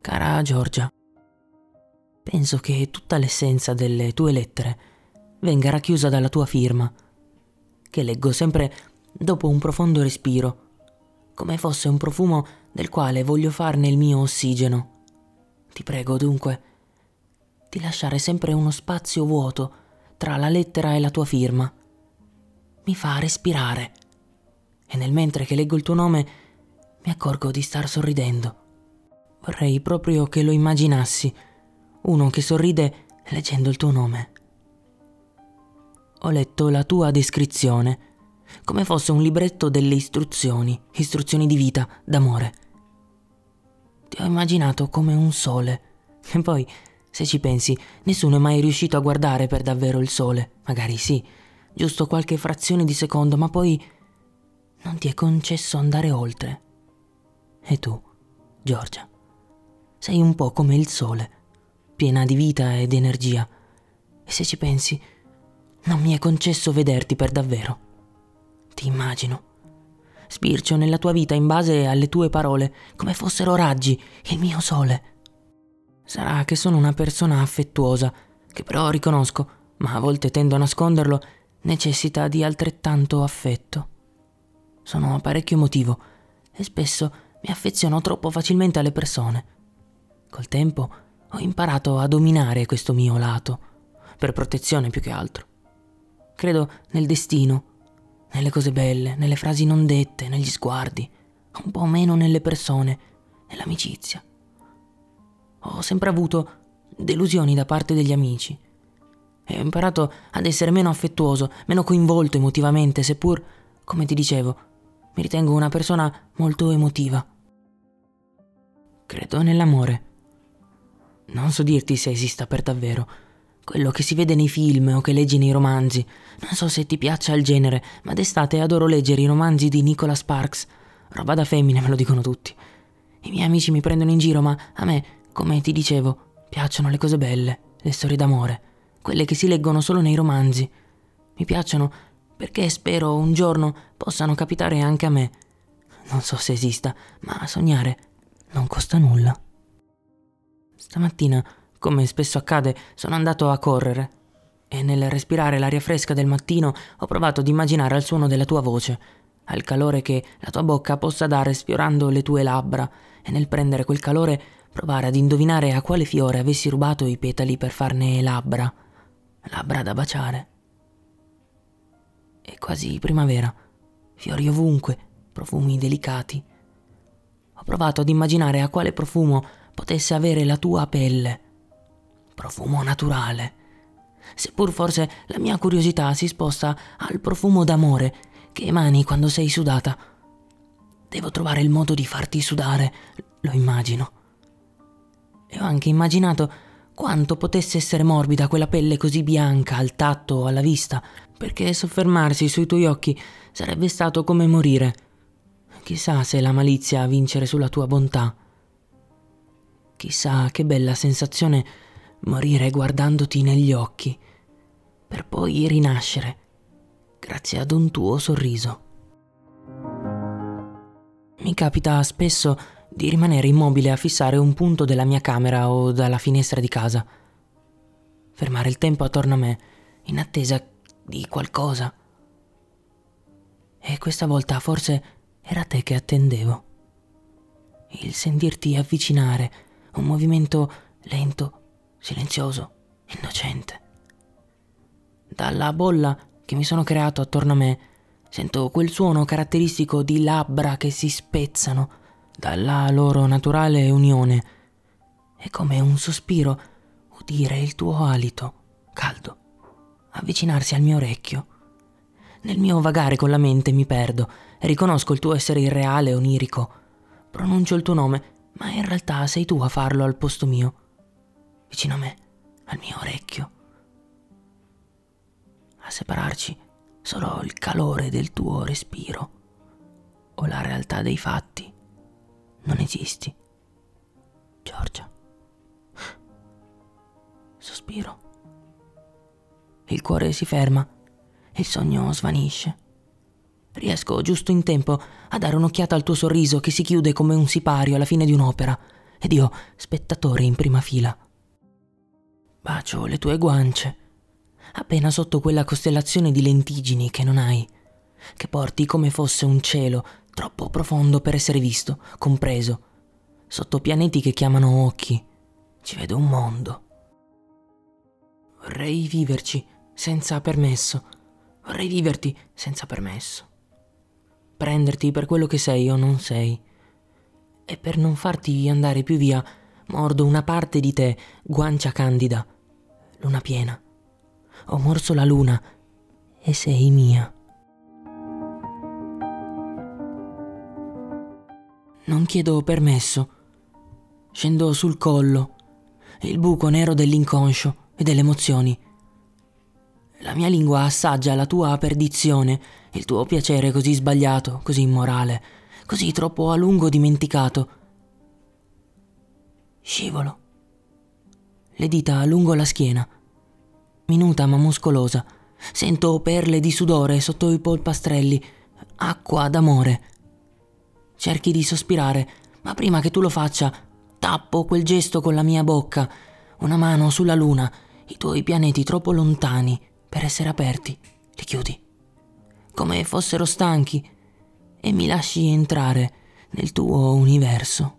Cara Giorgia, penso che tutta l'essenza delle tue lettere venga racchiusa dalla tua firma, che leggo sempre dopo un profondo respiro, come fosse un profumo del quale voglio farne il mio ossigeno. Ti prego dunque di lasciare sempre uno spazio vuoto tra la lettera e la tua firma. Mi fa respirare. E nel mentre che leggo il tuo nome mi accorgo di star sorridendo. Vorrei proprio che lo immaginassi, uno che sorride leggendo il tuo nome. Ho letto la tua descrizione, come fosse un libretto delle istruzioni, istruzioni di vita, d'amore. Ti ho immaginato come un sole. E poi, se ci pensi, nessuno è mai riuscito a guardare per davvero il sole. Magari sì, giusto qualche frazione di secondo, ma poi non ti è concesso andare oltre. E tu, Giorgia, sei un po' come il sole, piena di vita ed energia. E se ci pensi, non mi è concesso vederti per davvero. Ti immagino. Spircio nella tua vita in base alle tue parole, come fossero raggi, il mio sole. Sarà che sono una persona affettuosa, che però riconosco, ma a volte tendo a nasconderlo, necessita di altrettanto affetto. Sono parecchio emotivo e spesso mi affeziono troppo facilmente alle persone. Col tempo ho imparato a dominare questo mio lato, per protezione più che altro. Credo nel destino, nelle cose belle, nelle frasi non dette, negli sguardi, un po' meno nelle persone, nell'amicizia. Ho sempre avuto delusioni da parte degli amici e ho imparato ad essere meno affettuoso, meno coinvolto emotivamente, seppur, come ti dicevo, mi ritengo una persona molto emotiva. Credo nell'amore. Non so dirti se esista per davvero, quello che si vede nei film o che leggi nei romanzi. Non so se ti piaccia il genere, ma d'estate adoro leggere i romanzi di Nicholas Sparks. Roba da femmine, me lo dicono tutti. I miei amici mi prendono in giro, ma a me, come ti dicevo, piacciono le cose belle, le storie d'amore, quelle che si leggono solo nei romanzi. Mi piacciono perché spero un giorno possano capitare anche a me. Non so se esista, ma sognare non costa nulla. Stamattina come spesso accade, sono andato a correre e nel respirare l'aria fresca del mattino ho provato ad immaginare al suono della tua voce, al calore che la tua bocca possa dare sfiorando le tue labbra e nel prendere quel calore provare ad indovinare a quale fiore avessi rubato i petali per farne labbra, labbra da baciare. È quasi primavera, fiori ovunque, profumi delicati. Ho provato ad immaginare a quale profumo potesse avere la tua pelle profumo naturale. Seppur forse la mia curiosità si sposta al profumo d'amore che emani quando sei sudata. Devo trovare il modo di farti sudare, lo immagino. E ho anche immaginato quanto potesse essere morbida quella pelle così bianca al tatto o alla vista, perché soffermarsi sui tuoi occhi sarebbe stato come morire. Chissà se la malizia a vincere sulla tua bontà. Chissà che bella sensazione morire guardandoti negli occhi, per poi rinascere grazie ad un tuo sorriso. Mi capita spesso di rimanere immobile a fissare un punto della mia camera o dalla finestra di casa. Fermare il tempo attorno a me, in attesa di qualcosa. E questa volta forse era te che attendevo. Il sentirti avvicinare, un movimento lento silenzioso, innocente. Dalla bolla che mi sono creato attorno a me, sento quel suono caratteristico di labbra che si spezzano dalla loro naturale unione. È come un sospiro udire il tuo alito, caldo, avvicinarsi al mio orecchio. Nel mio vagare con la mente mi perdo riconosco il tuo essere irreale onirico. Pronuncio il tuo nome, ma in realtà sei tu a farlo al posto mio vicino a me, al mio orecchio. A separarci solo il calore del tuo respiro o la realtà dei fatti. Non esisti. Giorgia. Sospiro. Il cuore si ferma e il sogno svanisce. Riesco giusto in tempo a dare un'occhiata al tuo sorriso che si chiude come un sipario alla fine di un'opera ed io spettatore in prima fila. Bacio le tue guance, appena sotto quella costellazione di lentigini che non hai, che porti come fosse un cielo troppo profondo per essere visto, compreso, sotto pianeti che chiamano occhi. Ci vedo un mondo. Vorrei viverci senza permesso. Vorrei viverti senza permesso. Prenderti per quello che sei o non sei. E per non farti andare più via, mordo una parte di te, guancia candida, luna piena. Ho morso la luna e sei mia. Non chiedo permesso. Scendo sul collo, il buco nero dell'inconscio e delle emozioni. La mia lingua assaggia la tua perdizione, il tuo piacere così sbagliato, così immorale, così troppo a lungo dimenticato. Scivolo. Le dita lungo la schiena, minuta ma muscolosa. Sento perle di sudore sotto i polpastrelli, acqua d'amore. Cerchi di sospirare, ma prima che tu lo faccia, tappo quel gesto con la mia bocca, una mano sulla luna, i tuoi pianeti troppo lontani per essere aperti, li chiudi, come fossero stanchi, e mi lasci entrare nel tuo universo.